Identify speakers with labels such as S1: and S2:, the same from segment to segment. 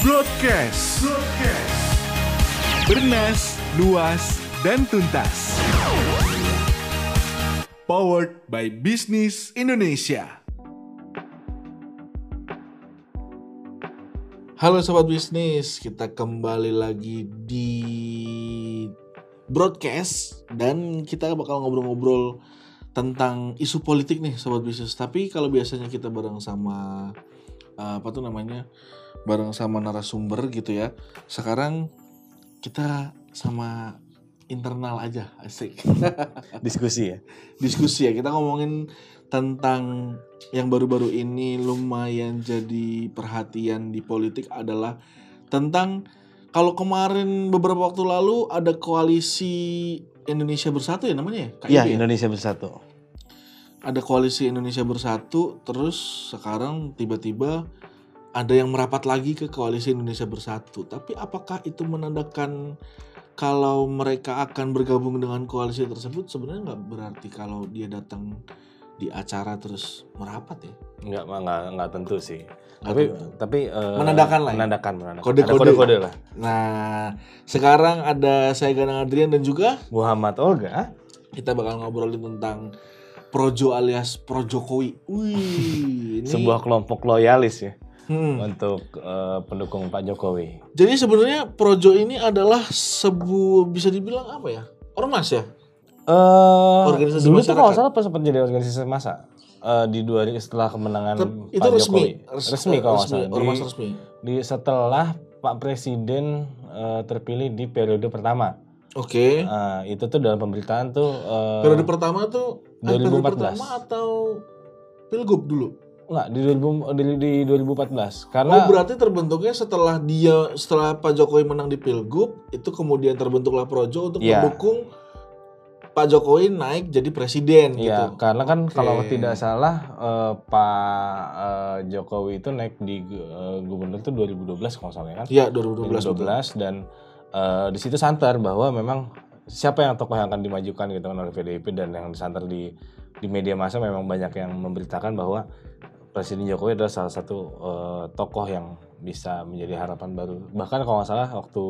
S1: Broadcast. Bernas, luas, dan tuntas. Powered by Business Indonesia.
S2: Halo sobat bisnis, kita kembali lagi di broadcast dan kita bakal ngobrol-ngobrol tentang isu politik nih sobat bisnis. Tapi kalau biasanya kita bareng sama uh, apa tuh namanya? Bareng sama narasumber gitu ya. Sekarang kita sama internal aja, asik.
S3: diskusi ya
S2: Diskusi ya, kita ngomongin tentang yang baru-baru ini lumayan jadi perhatian di politik adalah tentang kalau kemarin beberapa waktu lalu ada koalisi Indonesia Bersatu ya namanya ya? KIB
S3: Iya
S2: ya?
S3: Indonesia bersatu
S2: Ada koalisi Indonesia Bersatu terus sekarang tiba-tiba ada yang merapat lagi ke koalisi Indonesia Bersatu. Tapi apakah itu menandakan kalau mereka akan bergabung dengan koalisi tersebut sebenarnya nggak berarti kalau dia datang di acara terus merapat ya?
S3: nggak nggak nggak tentu sih
S2: Nggak
S3: tapi
S2: tentu.
S3: tapi eh,
S2: Menandakan lah ya?
S3: menandakan menandakan
S2: Kode-kode.
S3: Kode-kode lah
S2: Nah, sekarang ada saya Ganang Adrian dan juga
S3: Muhammad Olga
S2: kita bakal ngobrolin tentang Projo alias Pro Jokowi. Wih, ini
S3: sebuah kelompok loyalis ya
S2: Hmm.
S3: untuk eh, pendukung Pak Jokowi
S2: Jadi sebenarnya Projo ini adalah sebuah bisa dibilang apa ya? Ormas ya?
S3: eh
S2: Organisasi
S3: dulu tuh kalau
S2: masyarakat.
S3: salah pas sempat jadi organisasi masa eh, di dua setelah kemenangan
S2: Tep- itu
S3: Pak
S2: resmi,
S3: Jokowi
S2: Res-
S3: resmi kalau
S2: resmi,
S3: salah
S2: ormas
S3: di,
S2: resmi.
S3: di setelah Pak Presiden eh, terpilih di periode pertama
S2: Oke.
S3: Nah, itu tuh dalam pemberitaan tuh eh,
S2: Periode pertama tuh eh, periode
S3: 2014.
S2: pertama atau Pilgub dulu?
S3: Enggak, di 2000 di, di 2014.
S2: oh
S3: Karena
S2: berarti terbentuknya setelah dia setelah Pak Jokowi menang di Pilgub itu kemudian terbentuklah Projo untuk
S3: Iya.
S2: mendukung Pak Jokowi naik jadi presiden
S3: Iya,
S2: gitu.
S3: karena kan
S2: Oke.
S3: kalau tidak salah eh, Pak eh, Jokowi itu naik di eh, gubernur itu 2012 kalau salah ya kan.
S2: Iya 2012. betul.
S3: 2012 dan eh, di situ santer bahwa memang siapa yang tokoh yang akan dimajukan gitu kan oleh PDIP dan yang disanter di di media massa memang banyak yang memberitakan bahwa Presiden Jokowi adalah salah satu eh, tokoh yang bisa menjadi harapan baru. Bahkan kalau nggak salah waktu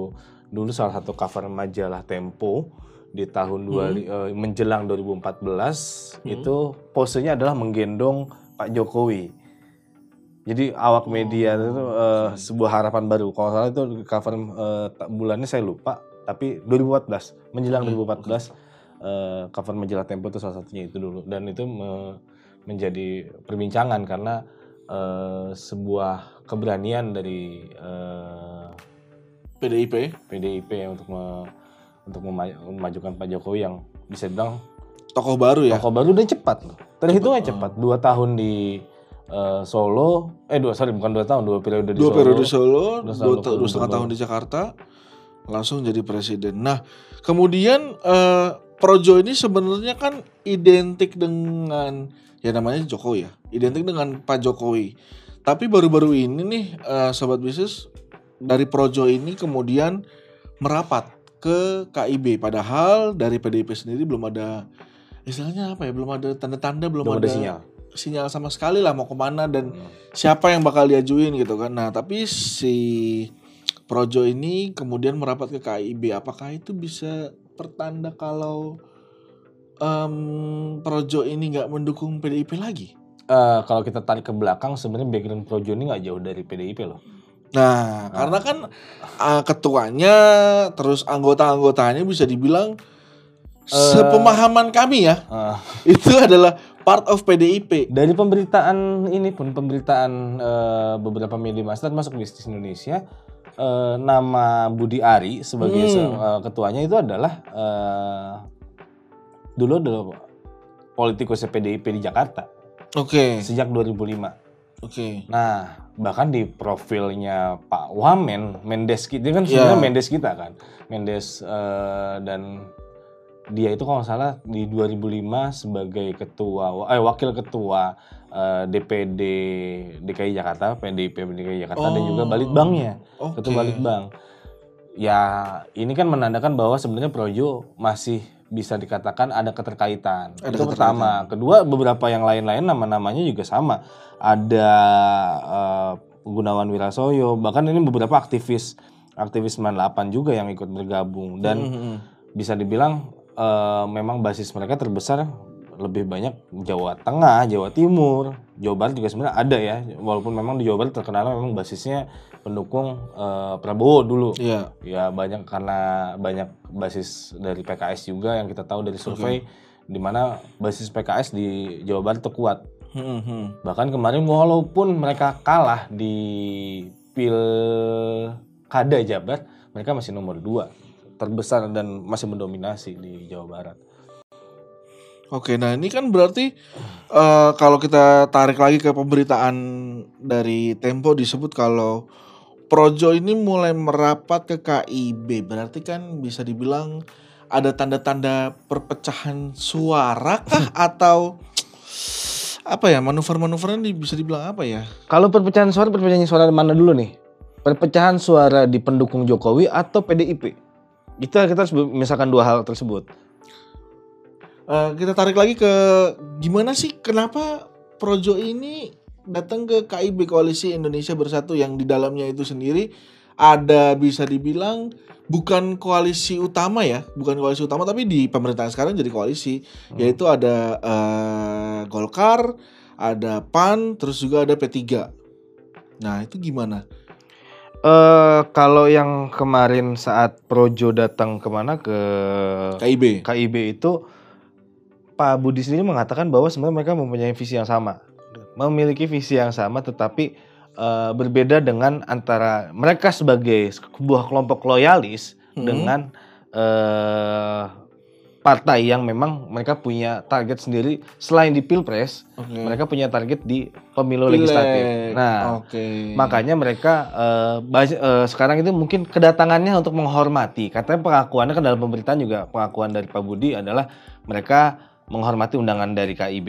S3: dulu salah satu cover majalah Tempo di tahun dua li- eh, menjelang 2014 itu posenya adalah menggendong Pak Jokowi. Jadi awak media itu eh, sebuah harapan baru. Kalau salah itu cover ta- bulannya saya lupa, tapi 2014 menjelang 2014 eh, cover majalah Tempo itu salah satunya itu dulu dan itu me- menjadi perbincangan karena eh, sebuah keberanian dari eh,
S2: PDIP.
S3: PDIP untuk me- untuk mema- memajukan Pak Jokowi yang bisa dibilang
S2: Tokoh baru ya.
S3: tokoh baru dan cepat loh. Terhitungnya cepat. Dua tahun di eh, Solo, eh dua sorry bukan dua tahun, dua periode di
S2: dua
S3: Solo.
S2: periode Solo,
S3: Dua
S2: dua,
S3: tahun
S2: ta- dua setengah tahun di Jakarta, langsung jadi presiden. Nah, kemudian eh, Projo ini sebenarnya kan identik dengan ya namanya Jokowi ya, identik dengan Pak Jokowi. Tapi baru-baru ini nih, eh, sobat bisnis dari Projo ini kemudian merapat ke KIB. Padahal dari PDIP sendiri belum ada istilahnya apa ya, belum ada tanda-tanda, belum,
S3: Belum
S2: ada,
S3: ada sinyal.
S2: sinyal sama sekali lah mau ke mana dan
S3: Hmm.
S2: siapa yang bakal diajuin gitu kan. Nah, tapi si Projo ini kemudian merapat ke KIB. Apakah itu bisa pertanda kalau em, Projo ini nggak mendukung PDIP lagi?
S3: Eh, kalau kita tarik ke belakang sebenarnya background Projo ini nggak jauh dari PDIP loh.
S2: Nah, karena kan uh, ketuanya terus anggota-anggotanya bisa dibilang sepemahaman kami ya,
S3: Eh,
S2: itu adalah part of PDIP.
S3: dari pemberitaan ini pun pemberitaan eh, beberapa media massa termasuk bisnis Indonesia eh, nama Budi Ari sebagai
S2: Hmm.
S3: se- eh, ketuanya itu adalah eh, dulu adalah politikus PDIP di Jakarta
S2: Oke,
S3: sejak 2005.
S2: oke.
S3: Nah, bahkan di profilnya Pak Wamen, Mendes kita dia kan sebenarnya
S2: Iya.
S3: Mendes kita kan. Mendes eh, dan dia itu kalau nggak salah di 2005 sebagai ketua eh wakil ketua eh, DPD DKI Jakarta, PDIP DKI Jakarta dan juga
S2: Oh.
S3: Balitbangnya,
S2: Oke.
S3: ketua Balitbang. Ya, ini kan menandakan bahwa sebenarnya Projo masih bisa dikatakan ada keterkaitan.
S2: Ada
S3: itu pertama. Kedua, beberapa yang lain-lain nama-namanya juga sama. Ada eh, Gunawan Wirasoyo, bahkan ini beberapa aktivis aktivis 98 juga yang ikut bergabung dan
S2: Mhm.
S3: bisa dibilang eh, memang basis mereka terbesar lebih banyak Jawa Tengah, Jawa Timur, Jawa Barat juga sebenarnya ada ya, walaupun memang di Jawa Barat terkenal memang basisnya pendukung eh, Prabowo dulu.
S2: Iya.
S3: Ya banyak karena banyak basis dari PKS juga yang kita tahu dari survei di mana basis PKS di Jawa Barat itu kuat.
S2: Mhm.
S3: Bahkan kemarin walaupun mereka kalah di Pilkada Jabar, mereka masih nomor dua terbesar dan masih mendominasi di Jawa Barat.
S2: Oke, nah ini kan berarti eh, kalau kita tarik lagi ke pemberitaan dari Tempo disebut kalau Projo ini mulai merapat ke KIB, berarti kan bisa dibilang ada tanda-tanda perpecahan suara kah atau apa ya manuver-manuvernya bisa dibilang apa ya?
S3: Kalau perpecahan suara, perpecahan suara mana dulu nih? Perpecahan suara di pendukung Jokowi atau PDIP? Kita kita harus misalkan dua hal tersebut.
S2: Eh, kita tarik lagi ke gimana sih kenapa Projo ini datang ke KIB Koalisi Indonesia Bersatu yang di dalamnya itu sendiri ada bisa dibilang bukan koalisi utama ya, bukan koalisi utama tapi di pemerintahan sekarang jadi koalisi yaitu ada eh, Golkar, ada PAN, terus juga ada P3. Nah, itu gimana?
S3: Eh kalau yang kemarin saat Projo datang ke mana ke
S2: KIB.
S3: KIB itu Pak Budi sendiri mengatakan bahwa sebenarnya mereka mempunyai visi yang sama, memiliki visi yang sama, tetapi eh, berbeda dengan antara mereka sebagai sebuah kelompok loyalis
S2: Hmm.
S3: dengan eh, partai yang memang mereka punya target sendiri selain di pilpres,
S2: Oke.
S3: mereka punya target di pemilu
S2: Pileg.
S3: legislatif. Nah,
S2: oke.
S3: Makanya mereka baj- eh, sekarang itu mungkin kedatangannya untuk menghormati. Katanya pengakuannya kan dalam pemberitaan juga pengakuan dari Pak Budi adalah mereka menghormati undangan dari KIB.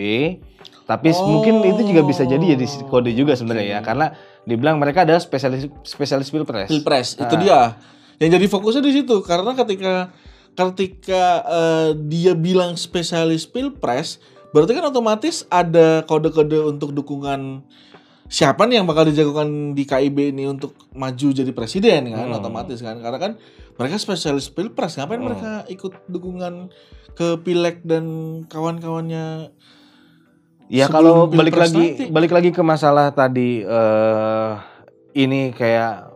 S3: Tapi
S2: Oh.
S3: mungkin itu juga bisa jadi jadi kode juga sebenarnya ya
S2: Oke.
S3: karena dibilang mereka adalah spesialis spesialis pilpres.
S2: Pilpres itu
S3: Ah.
S2: dia. Yang jadi fokusnya di situ karena ketika ketika eh, dia bilang spesialis Pilpres, berarti kan otomatis ada kode-kode untuk dukungan siapa nih yang bakal dijagokan di KIB ini untuk maju jadi presiden kan
S3: Hmm.
S2: otomatis kan karena kan mereka spesialis Pilpres ngapain
S3: Hmm.
S2: mereka ikut dukungan ke Pileg dan kawan-kawannya
S3: Ya kalau balik lagi
S2: nanti.
S3: balik lagi ke masalah tadi eh ini kayak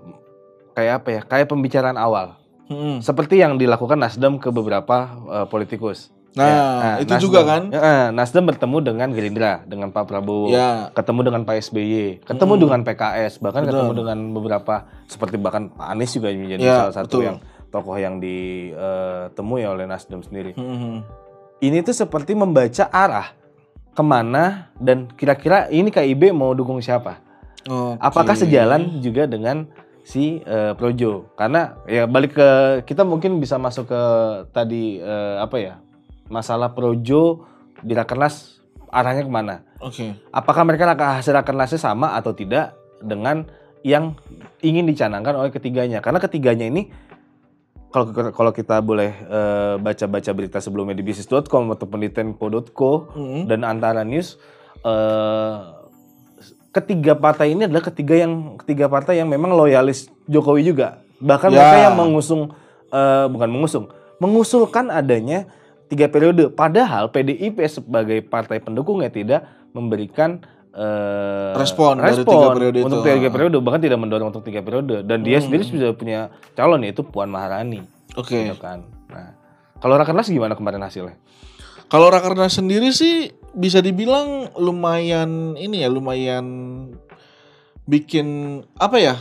S3: kayak apa ya? Kayak pembicaraan awal.
S2: Hmm.
S3: Seperti yang dilakukan Nasdem ke beberapa eh, politikus.
S2: Nah,
S3: Ya,
S2: itu
S3: Nasdem-
S2: juga kan
S3: Ya, eh, Nasdem bertemu dengan Gerindra, dengan Pak Prabowo,
S2: ya
S3: ketemu dengan Pak SBY, ketemu
S2: Mm.
S3: dengan PKS, bahkan
S2: Betul.
S3: ketemu dengan beberapa seperti bahkan Pak Anies juga menjadi
S2: Ya,
S3: salah satu
S2: betul.
S3: yang tokoh yang ditemui oleh Nasdem sendiri.
S2: Hmm.
S3: Ini tuh seperti membaca arah ke mana dan kira-kira ini KIB mau dukung siapa?
S2: Oke.
S3: Apakah sejalan juga dengan si eh, Projo? Karena ya balik ke kita mungkin bisa masuk ke tadi eh, apa ya masalah Projo di Rakernas arahnya ke mana?
S2: Oke.
S3: Apakah mereka raka- hasil Rakernasnya sama atau tidak dengan yang ingin dicanangkan oleh ketiganya? Karena ketiganya ini kalau kalau kita boleh eh, baca-baca berita sebelumnya di bisnis.com ataupun di tempo.co
S2: Hmm.
S3: dan antara news eh ketiga partai ini adalah ketiga yang ketiga partai yang memang loyalis Jokowi juga bahkan
S2: Ya.
S3: mereka yang mengusung eh, bukan mengusung mengusulkan adanya tiga periode padahal PDIP sebagai partai pendukungnya tidak memberikan eh,
S2: Respon dari tiga periode
S3: untuk
S2: itu.
S3: tiga periode bahkan tidak mendorong untuk tiga periode dan dia
S2: Hmm.
S3: sendiri sudah punya calon yaitu Puan Maharani
S2: Oke.
S3: gitu kan nah kalau Rakernas gimana kemarin hasilnya
S2: Kalau Rakernas sendiri sih bisa dibilang lumayan ini ya, lumayan bikin apa ya?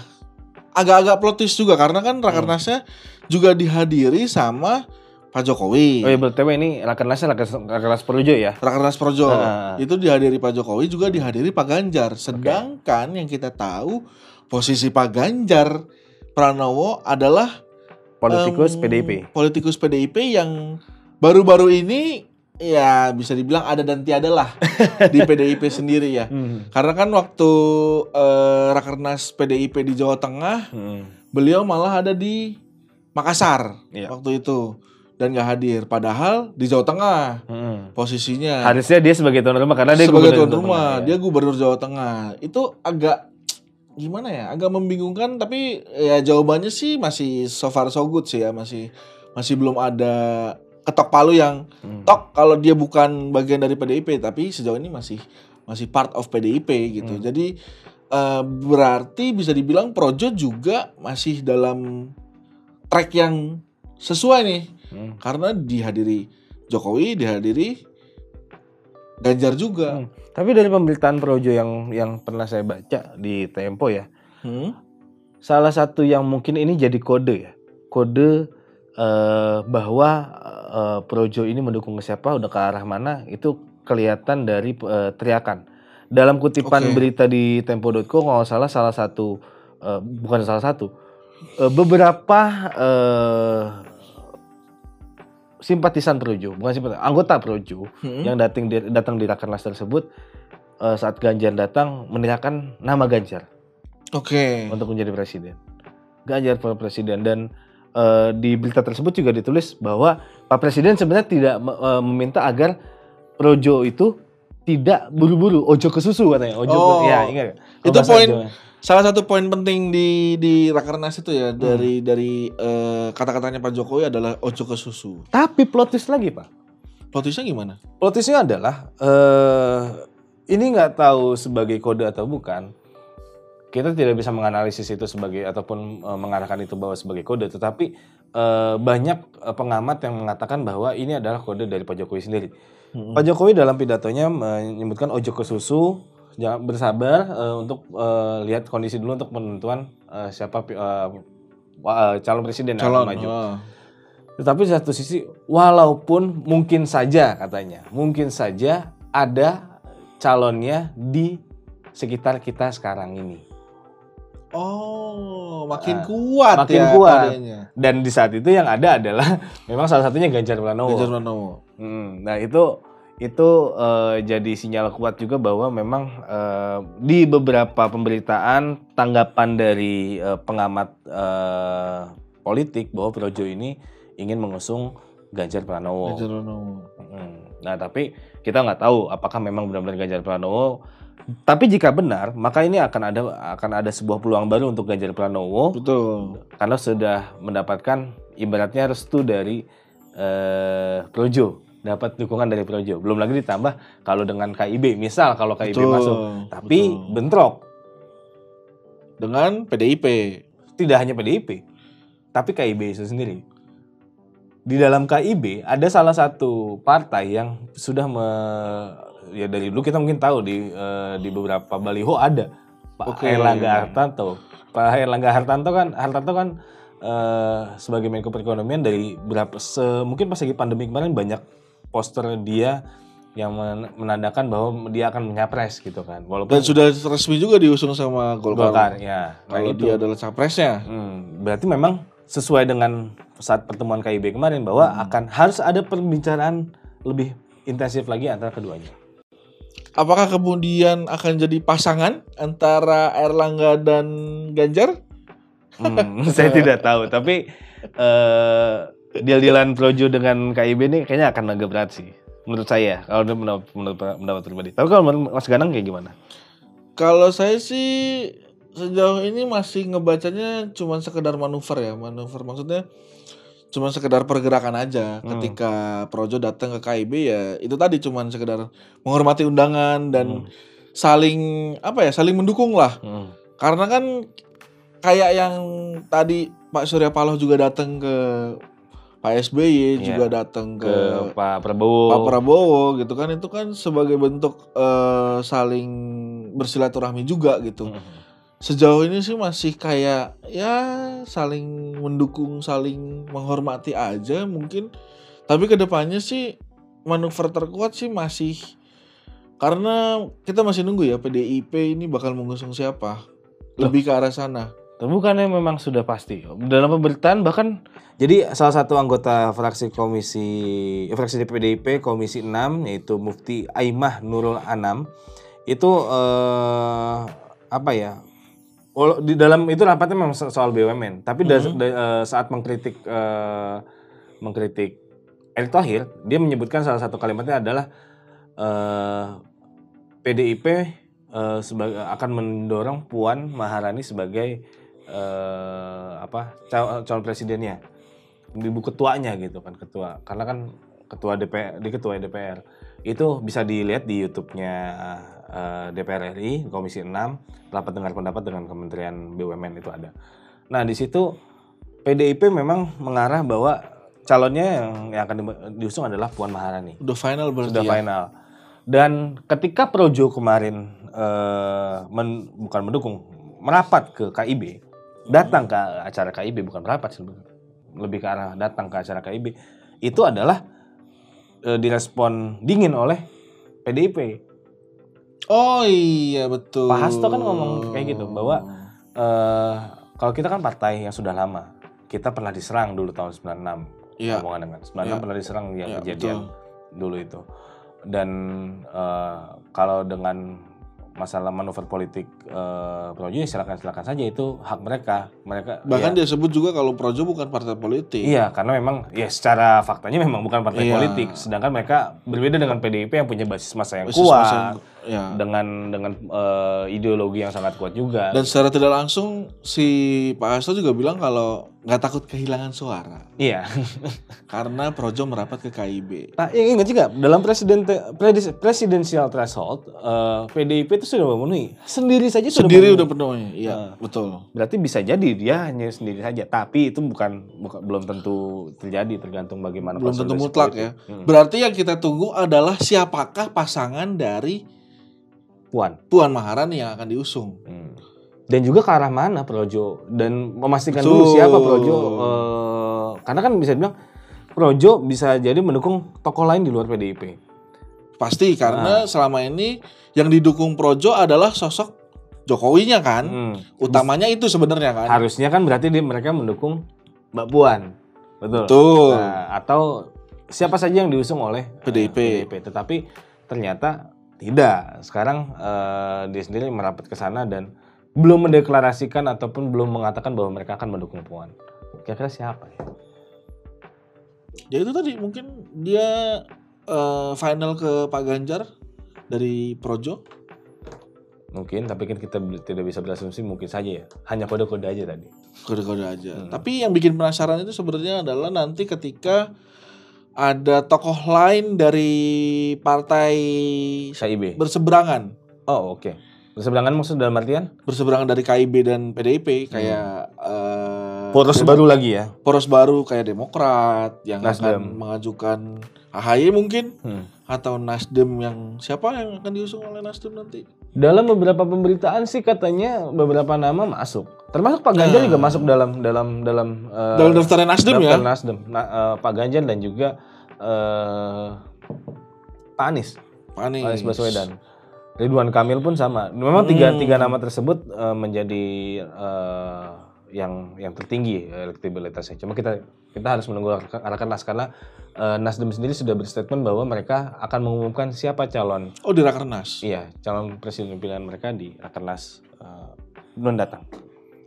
S2: Agak-agak plot twist juga karena kan Rakernasnya juga dihadiri sama Pak Jokowi.
S3: oh ya btw ini Rakernasnya Rakernas, Rakernas Projo ya
S2: Rakernas Projo
S3: Ah.
S2: itu dihadiri Pak Jokowi juga dihadiri Pak Ganjar. Sedangkan yang kita tahu posisi Pak Ganjar Pranowo adalah
S3: politikus
S2: Em,
S3: PDIP.
S2: Politikus PDIP yang baru-baru ini ya bisa dibilang ada dan tiada lah di PDIP sendiri ya.
S3: Hmm.
S2: Karena kan waktu eh, Rakernas PDIP di Jawa Tengah,
S3: Hmm.
S2: beliau malah ada di Makassar
S3: Iya.
S2: waktu itu dan nggak hadir. Padahal di Jawa Tengah
S3: Hmm.
S2: posisinya
S3: Harusnya dia sebagai tuan rumah karena dia
S2: sebagai tuan rumah,
S3: ya.
S2: dia gubernur Jawa Tengah. Itu agak gimana ya agak membingungkan tapi ya jawabannya sih masih so far so good sih ya masih masih belum ada ketok palu yang
S3: Hmm.
S2: tok kalau dia bukan bagian dari PDIP tapi sejauh ini masih masih part of PDIP gitu
S3: Hmm.
S2: jadi eh, berarti bisa dibilang Projo juga masih dalam track yang sesuai nih
S3: Hmm.
S2: karena dihadiri Jokowi dihadiri Ganjar juga
S3: Hmm. Tapi dari pemberitaan Projo yang yang pernah saya baca di Tempo ya,
S2: Hmm?
S3: salah satu yang mungkin ini jadi kode ya, kode eh, bahwa eh, Projo ini mendukung siapa, udah ke arah mana, itu kelihatan dari eh, teriakan. Dalam kutipan
S2: Oke.
S3: berita di Tempo.co kalau salah salah satu, eh, bukan salah satu, eh, beberapa eh, simpatisan Projo, bukan simpatisan, anggota Projo
S2: Hmm?
S3: yang datang di, datang di rakernas tersebut eh, saat Ganjar datang meneriakkan nama Ganjar
S2: Oke.
S3: untuk menjadi presiden. Ganjar para presiden dan eh, di berita tersebut juga ditulis bahwa Pak Presiden sebenarnya tidak eh, meminta agar Projo itu tidak buru-buru ojo ke susu katanya. Ojo
S2: Oh.
S3: ke, ya ingat.
S2: Itu poin. Salah satu poin penting di di Rakernas itu ya dari dari eh, kata-katanya Pak Jokowi adalah ojo ke susu.
S3: Tapi plot twist lagi pak.
S2: Plotisnya gimana?
S3: Plot twistnya adalah eh ini nggak tahu sebagai kode atau bukan. Kita tidak bisa menganalisis itu sebagai ataupun eh, mengarahkan itu bahwa sebagai kode, tetapi eh, banyak pengamat yang mengatakan bahwa ini adalah kode dari Pak Jokowi sendiri. Pak Jokowi dalam pidatonya menyebutkan ojo ke susu, jangan bersabar eh, untuk eh, lihat kondisi dulu untuk penentuan eh, siapa wa- eh, calon presiden yang akan
S2: Calon.
S3: maju.
S2: ah.
S3: Tetapi di satu sisi, walaupun mungkin saja katanya, mungkin saja ada calonnya di sekitar kita sekarang ini.
S2: Oh, makin
S3: Ah,
S2: kuat
S3: makin
S2: ya
S3: kuat.
S2: kodenya.
S3: Dan di saat itu yang ada adalah memang salah satunya Ganjar Pranowo.
S2: Ganjar Pranowo.
S3: Hmm, nah itu itu eh, jadi sinyal kuat juga bahwa memang eh, di beberapa pemberitaan tanggapan dari eh, pengamat eh, politik bahwa Projo ini ingin mengusung Ganjar Pranowo.
S2: Ganjar Pranowo.
S3: Hmm. Nah, tapi kita nggak tahu apakah memang benar-benar Ganjar Pranowo. Tapi jika benar, maka ini akan ada akan ada sebuah peluang baru untuk Ganjar Pranowo
S2: Betul.
S3: karena sudah mendapatkan ibaratnya restu dari eh, Projo, dapat dukungan dari Projo. Belum lagi ditambah kalau dengan KIB, misal kalau KIB
S2: Betul,
S3: masuk, tapi
S2: betul.
S3: bentrok
S2: Dengan PDIP.
S3: tidak hanya PDIP, tapi KIB itu sendiri. Di dalam KIB ada salah satu partai yang sudah me, ya dari dulu kita mungkin tahu di eh, di beberapa baliho ada Pak
S2: Oke.
S3: Erlangga Hartanto. Pak Erlangga Hartanto kan Hartanto kan eh, sebagai Menko Perekonomian dari berapa se, mungkin pas lagi pandemi kemarin banyak poster dia yang men- menandakan bahwa dia akan menyapres gitu kan. Walaupun
S2: Dan sudah resmi juga diusung sama Golkar.
S3: Golkar ya. Nah,
S2: Kalau
S3: itu.
S2: dia adalah capresnya.
S3: Hmm, berarti memang sesuai dengan saat pertemuan KIB kemarin bahwa akan harus ada pembicaraan lebih intensif lagi antara keduanya.
S2: Apakah kemudian akan jadi pasangan antara Erlangga dan Ganjar?
S3: Hmm, saya tidak tahu, tapi eh deal-dealan Projo dengan KIB ini kayaknya akan agak berat sih. Menurut saya, kalau menurut, menurut, pendapat pribadi. Tapi kalau menurut Mas Ganang kayak gimana?
S2: Kalau saya sih sejauh ini masih ngebacanya cuma sekedar manuver ya, manuver maksudnya cuma sekedar pergerakan aja.
S3: Hmm.
S2: Ketika Projo datang ke KIB ya itu tadi cuma sekedar menghormati undangan dan
S3: Hmm.
S2: saling apa ya, saling mendukung lah.
S3: Hmm.
S2: Karena kan kayak yang tadi Pak Surya Paloh juga datang ke Pak SBY
S3: Iya.
S2: juga datang ke,
S3: Ke Pak Prabowo.
S2: Pak Prabowo gitu kan itu kan sebagai bentuk eh, saling bersilaturahmi juga gitu.
S3: Hmm.
S2: Sejauh ini sih masih kayak ya saling mendukung, saling menghormati aja mungkin. Tapi ke depannya sih manuver terkuat sih masih karena kita masih nunggu ya PDIP ini bakal mengusung siapa. Lebih ke arah sana.
S3: Bukannya memang sudah pasti. Dalam pemberitaan bahkan jadi salah satu anggota fraksi komisi fraksi PDIP komisi 6 yaitu Mufti Aimah Nurul Anam itu eh, apa ya? Di dalam itu rapatnya memang so- soal BUMN, tapi da-
S2: Mhm.
S3: da- eh, saat mengkritik eh, mengkritik Erick Thohir, dia menyebutkan salah satu kalimatnya adalah eh, PDIP eh, sebagai akan mendorong Puan Maharani sebagai eh, apa cal- calon presidennya, ibu ketuanya gitu kan ketua, karena kan ketua DPR, di ketua DPR itu bisa dilihat di YouTube-nya eh, DPR RI Komisi 6 rapat dengar pendapat dengan Kementerian BUMN itu ada. Nah di situ PDIP memang mengarah bahwa calonnya yang, yang akan di- diusung adalah Puan Maharani
S2: Udah final berarti
S3: sudah
S2: ya.
S3: final. Dan ketika Projo kemarin eh, men- bukan mendukung, merapat ke KIB, datang ke acara KIB bukan sebenarnya, lebih ke arah datang ke acara KIB, itu adalah eh, direspon dingin oleh PDIP.
S2: Oh iya betul.
S3: Pak Hasto kan ngomong kayak gitu, bahwa eh, kalau kita kan partai yang sudah lama, kita pernah diserang dulu tahun 96
S2: Iya.
S3: omongan dengan 96
S2: Iya.
S3: pernah diserang yang
S2: Iya,
S3: kejadian dulu itu dan eh, kalau dengan masalah manuver politik eh, Projo ya silakan silakan saja. Itu hak mereka. Mereka
S2: Bahkan
S3: ya,
S2: dia sebut juga kalau Projo bukan partai politik.
S3: iya karena memang ya secara faktanya memang bukan partai
S2: Iya.
S3: politik. Sedangkan mereka berbeda dengan PDIP yang punya basis massa yang
S2: Basis
S3: kuat
S2: massa yang- ya.
S3: dengan dengan eh, ideologi yang sangat kuat juga
S2: Dan secara tidak langsung si Pak Hasto juga bilang kalau nggak takut kehilangan suara
S3: iya
S2: karena Projo merapat ke KIB.
S3: Nah, yang ingat juga dalam presiden presidensial threshold eh, PDIP itu sudah memenuhi sendiri saja sudah
S2: Sendiri
S3: memenuhi.
S2: udah penuh. Iya,
S3: Nah.
S2: betul.
S3: Berarti bisa jadi dia hanya sendiri saja, tapi itu bukan, bukan belum tentu terjadi tergantung bagaimana
S2: Belum tentu mutlak
S3: politik.
S2: ya.
S3: Hmm.
S2: Berarti yang kita tunggu adalah siapakah pasangan dari
S3: Puan.
S2: Puan Maharani yang akan diusung.
S3: Hmm. Dan juga ke arah mana Projo dan memastikan
S2: Betul.
S3: dulu siapa Projo eh, karena kan bisa dibilang Projo bisa jadi mendukung tokoh lain di luar PDIP.
S2: Pasti karena selama ini yang didukung Projo adalah sosok Jokowinya kan.
S3: Hmm.
S2: Utamanya itu sebenarnya kan.
S3: Harusnya kan berarti dia, mereka mendukung Mbak Puan. Betul.
S2: Betul.
S3: Nah, atau siapa saja yang diusung oleh eh,
S2: PDIP.
S3: Tetapi ternyata tidak. Sekarang eh, dia sendiri merapat ke sana dan belum mendeklarasikan ataupun belum mengatakan bahwa mereka akan mendukung Puan. Kira-kira siapa ya?
S2: Ya itu tadi mungkin dia eh, final ke Pak Ganjar dari Projo.
S3: Mungkin, tapi kan kita tidak bisa berasumsi mungkin saja ya. Hanya kode-kode aja tadi.
S2: Kode-kode aja.
S3: Hmm.
S2: Tapi yang bikin penasaran itu sebenarnya adalah nanti ketika ada tokoh lain dari partai
S3: KIB.
S2: berseberangan,
S3: Oh, oke. Berseberangan maksud dalam artian?
S2: berseberangan dari KIB dan PDIP kayak eh,
S3: Poros
S2: Demo-
S3: baru lagi ya.
S2: poros baru kayak Demokrat yang
S3: Nasdem.
S2: akan mengajukan AHY mungkin
S3: Hmm.
S2: atau Nasdem yang siapa yang akan diusung oleh Nasdem nanti?
S3: Dalam beberapa pemberitaan sih katanya beberapa nama masuk. Termasuk Pak Ganjar
S2: Nah.
S3: juga masuk dalam dalam dalam eh,
S2: Dalam daftar Nasdem ya?
S3: daftar Nasdem. Nah, eh, Pak Ganjar dan juga eh, Pak Anies,
S2: Pak Anies.
S3: Anies Baswedan. Ridwan Kamil pun sama. Memang tiga
S2: Hmm.
S3: tiga nama tersebut eh, menjadi eh, yang yang tertinggi elektabilitasnya. Cuma kita kita harus menunggu rakernas karena eh, Nasdem sendiri sudah berstatement bahwa mereka akan mengumumkan siapa calon
S2: Oh di Rakernas.
S3: Iya, calon presiden pilihan mereka di Rakernas eh, mendatang.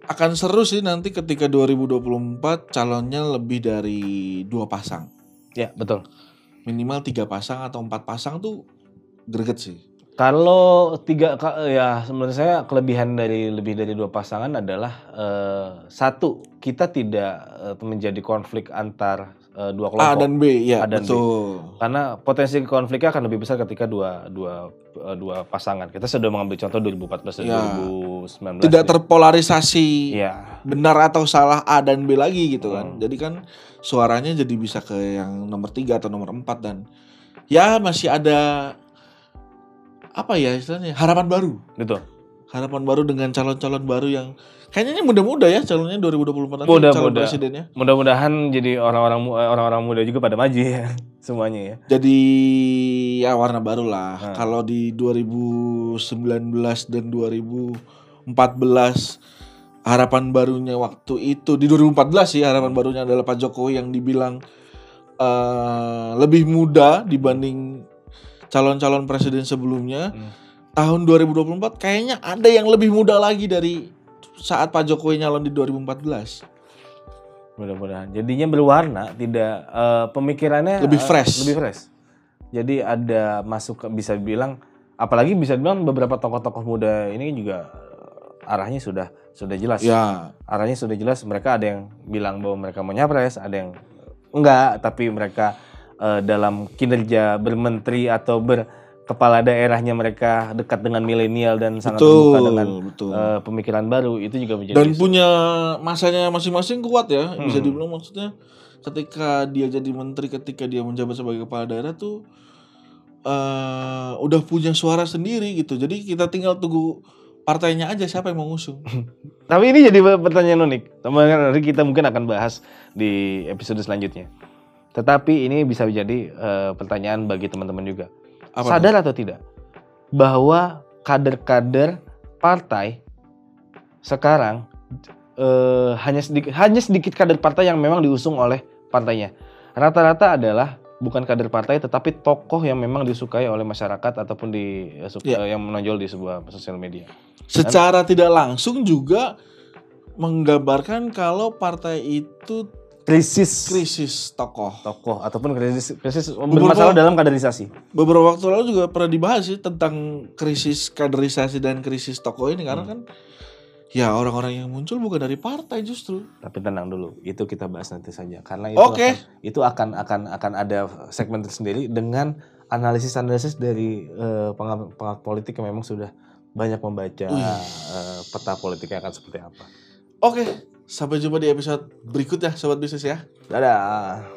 S2: Akan seru sih nanti ketika 2024 calonnya lebih dari dua pasang.
S3: Ya, betul.
S2: Minimal tiga pasang atau empat pasang tuh greget sih.
S3: Kalau tiga ya menurut saya kelebihan dari lebih dari dua pasangan adalah eh, satu kita tidak eh, menjadi konflik antar eh, dua kelompok.
S2: A dan B, ya
S3: A dan B.
S2: betul.
S3: Karena potensi konfliknya akan lebih besar ketika dua dua eh, dua pasangan. Kita sudah mengambil contoh 2014 dan
S2: Ya.
S3: 2019.
S2: Tidak
S3: gitu.
S2: terpolarisasi
S3: Iya.
S2: benar atau salah A dan B lagi gitu kan.
S3: Hmm.
S2: Jadi kan suaranya jadi bisa ke yang nomor tiga atau nomor empat dan ya masih ada apa ya istilahnya harapan baru.
S3: Betul.
S2: Harapan baru dengan calon-calon baru yang kayaknya ini muda-muda ya calonnya 2024 nanti
S3: Muda,
S2: calon
S3: muda.
S2: presidennya.
S3: Mudah-mudahan jadi orang-orang eh, orang-orang muda juga pada maju ya semuanya ya.
S2: Jadi ya warna baru lah.
S3: Hmm.
S2: Kalau di 2019 dan 2014 harapan barunya waktu itu di 2014 sih harapan barunya adalah Pak Jokowi yang dibilang eh, lebih muda dibanding calon-calon presiden sebelumnya.
S3: Hmm.
S2: Tahun 2024 kayaknya ada yang lebih muda lagi dari saat Pak Jokowi nyalon di 2014.
S3: Mudah-mudahan. Jadinya berwarna, tidak eh, pemikirannya
S2: Lebih
S3: eh,
S2: fresh.
S3: lebih fresh. Jadi ada masuk bisa bilang apalagi bisa bilang beberapa tokoh-tokoh muda ini juga eh, arahnya sudah sudah jelas.
S2: Ya,
S3: Arahnya sudah jelas. Mereka ada yang bilang bahwa mereka mau nyapres, ada yang enggak, tapi mereka eh, dalam kinerja bermenteri atau berkepala daerahnya mereka dekat dengan milenial dan sangat terbuka
S2: betul,
S3: dengan
S2: betul.
S3: eh, pemikiran baru. Itu juga menjadi
S2: Dan punya masanya masing-masing kuat ya, bisa
S3: Hmm.
S2: dibilang maksudnya ketika dia jadi menteri, ketika dia menjabat sebagai kepala daerah tuh eh udah punya suara sendiri gitu. Jadi kita tinggal tunggu partainya aja siapa yang mau ngusung.
S3: Tapi ini jadi pertanyaan unik. Teman nanti kita mungkin akan bahas di episode selanjutnya. Tetapi ini bisa menjadi eh, pertanyaan bagi teman-teman juga.
S2: Apa
S3: Sadar atau tidak bahwa kader-kader partai sekarang eh, hanya sedikit hanya sedikit kader partai yang memang diusung oleh partainya. Rata-rata adalah bukan kader partai tetapi tokoh yang memang disukai oleh masyarakat ataupun di eh, eh, yang menonjol di sebuah sosial media.
S2: Secara tidak langsung juga menggambarkan kalau partai itu
S3: Krisis
S2: krisis tokoh.
S3: tokoh ataupun krisis krisis
S2: Beberapa-
S3: bermasalah dalam kaderisasi.
S2: Beberapa waktu lalu juga pernah dibahas sih tentang krisis kaderisasi dan krisis tokoh ini karena kan ya orang-orang yang muncul bukan dari partai justru.
S3: Tapi tenang dulu, itu kita bahas nanti saja karena itu
S2: Oke.
S3: akan, itu akan akan akan ada segmen tersendiri dengan analisis-analisis dari eh, pengamat, pengamat politik yang memang sudah banyak membaca eh, peta politiknya akan seperti apa.
S2: Oke, sampai jumpa di episode berikutnya sobat bisnis ya.
S3: Dadah.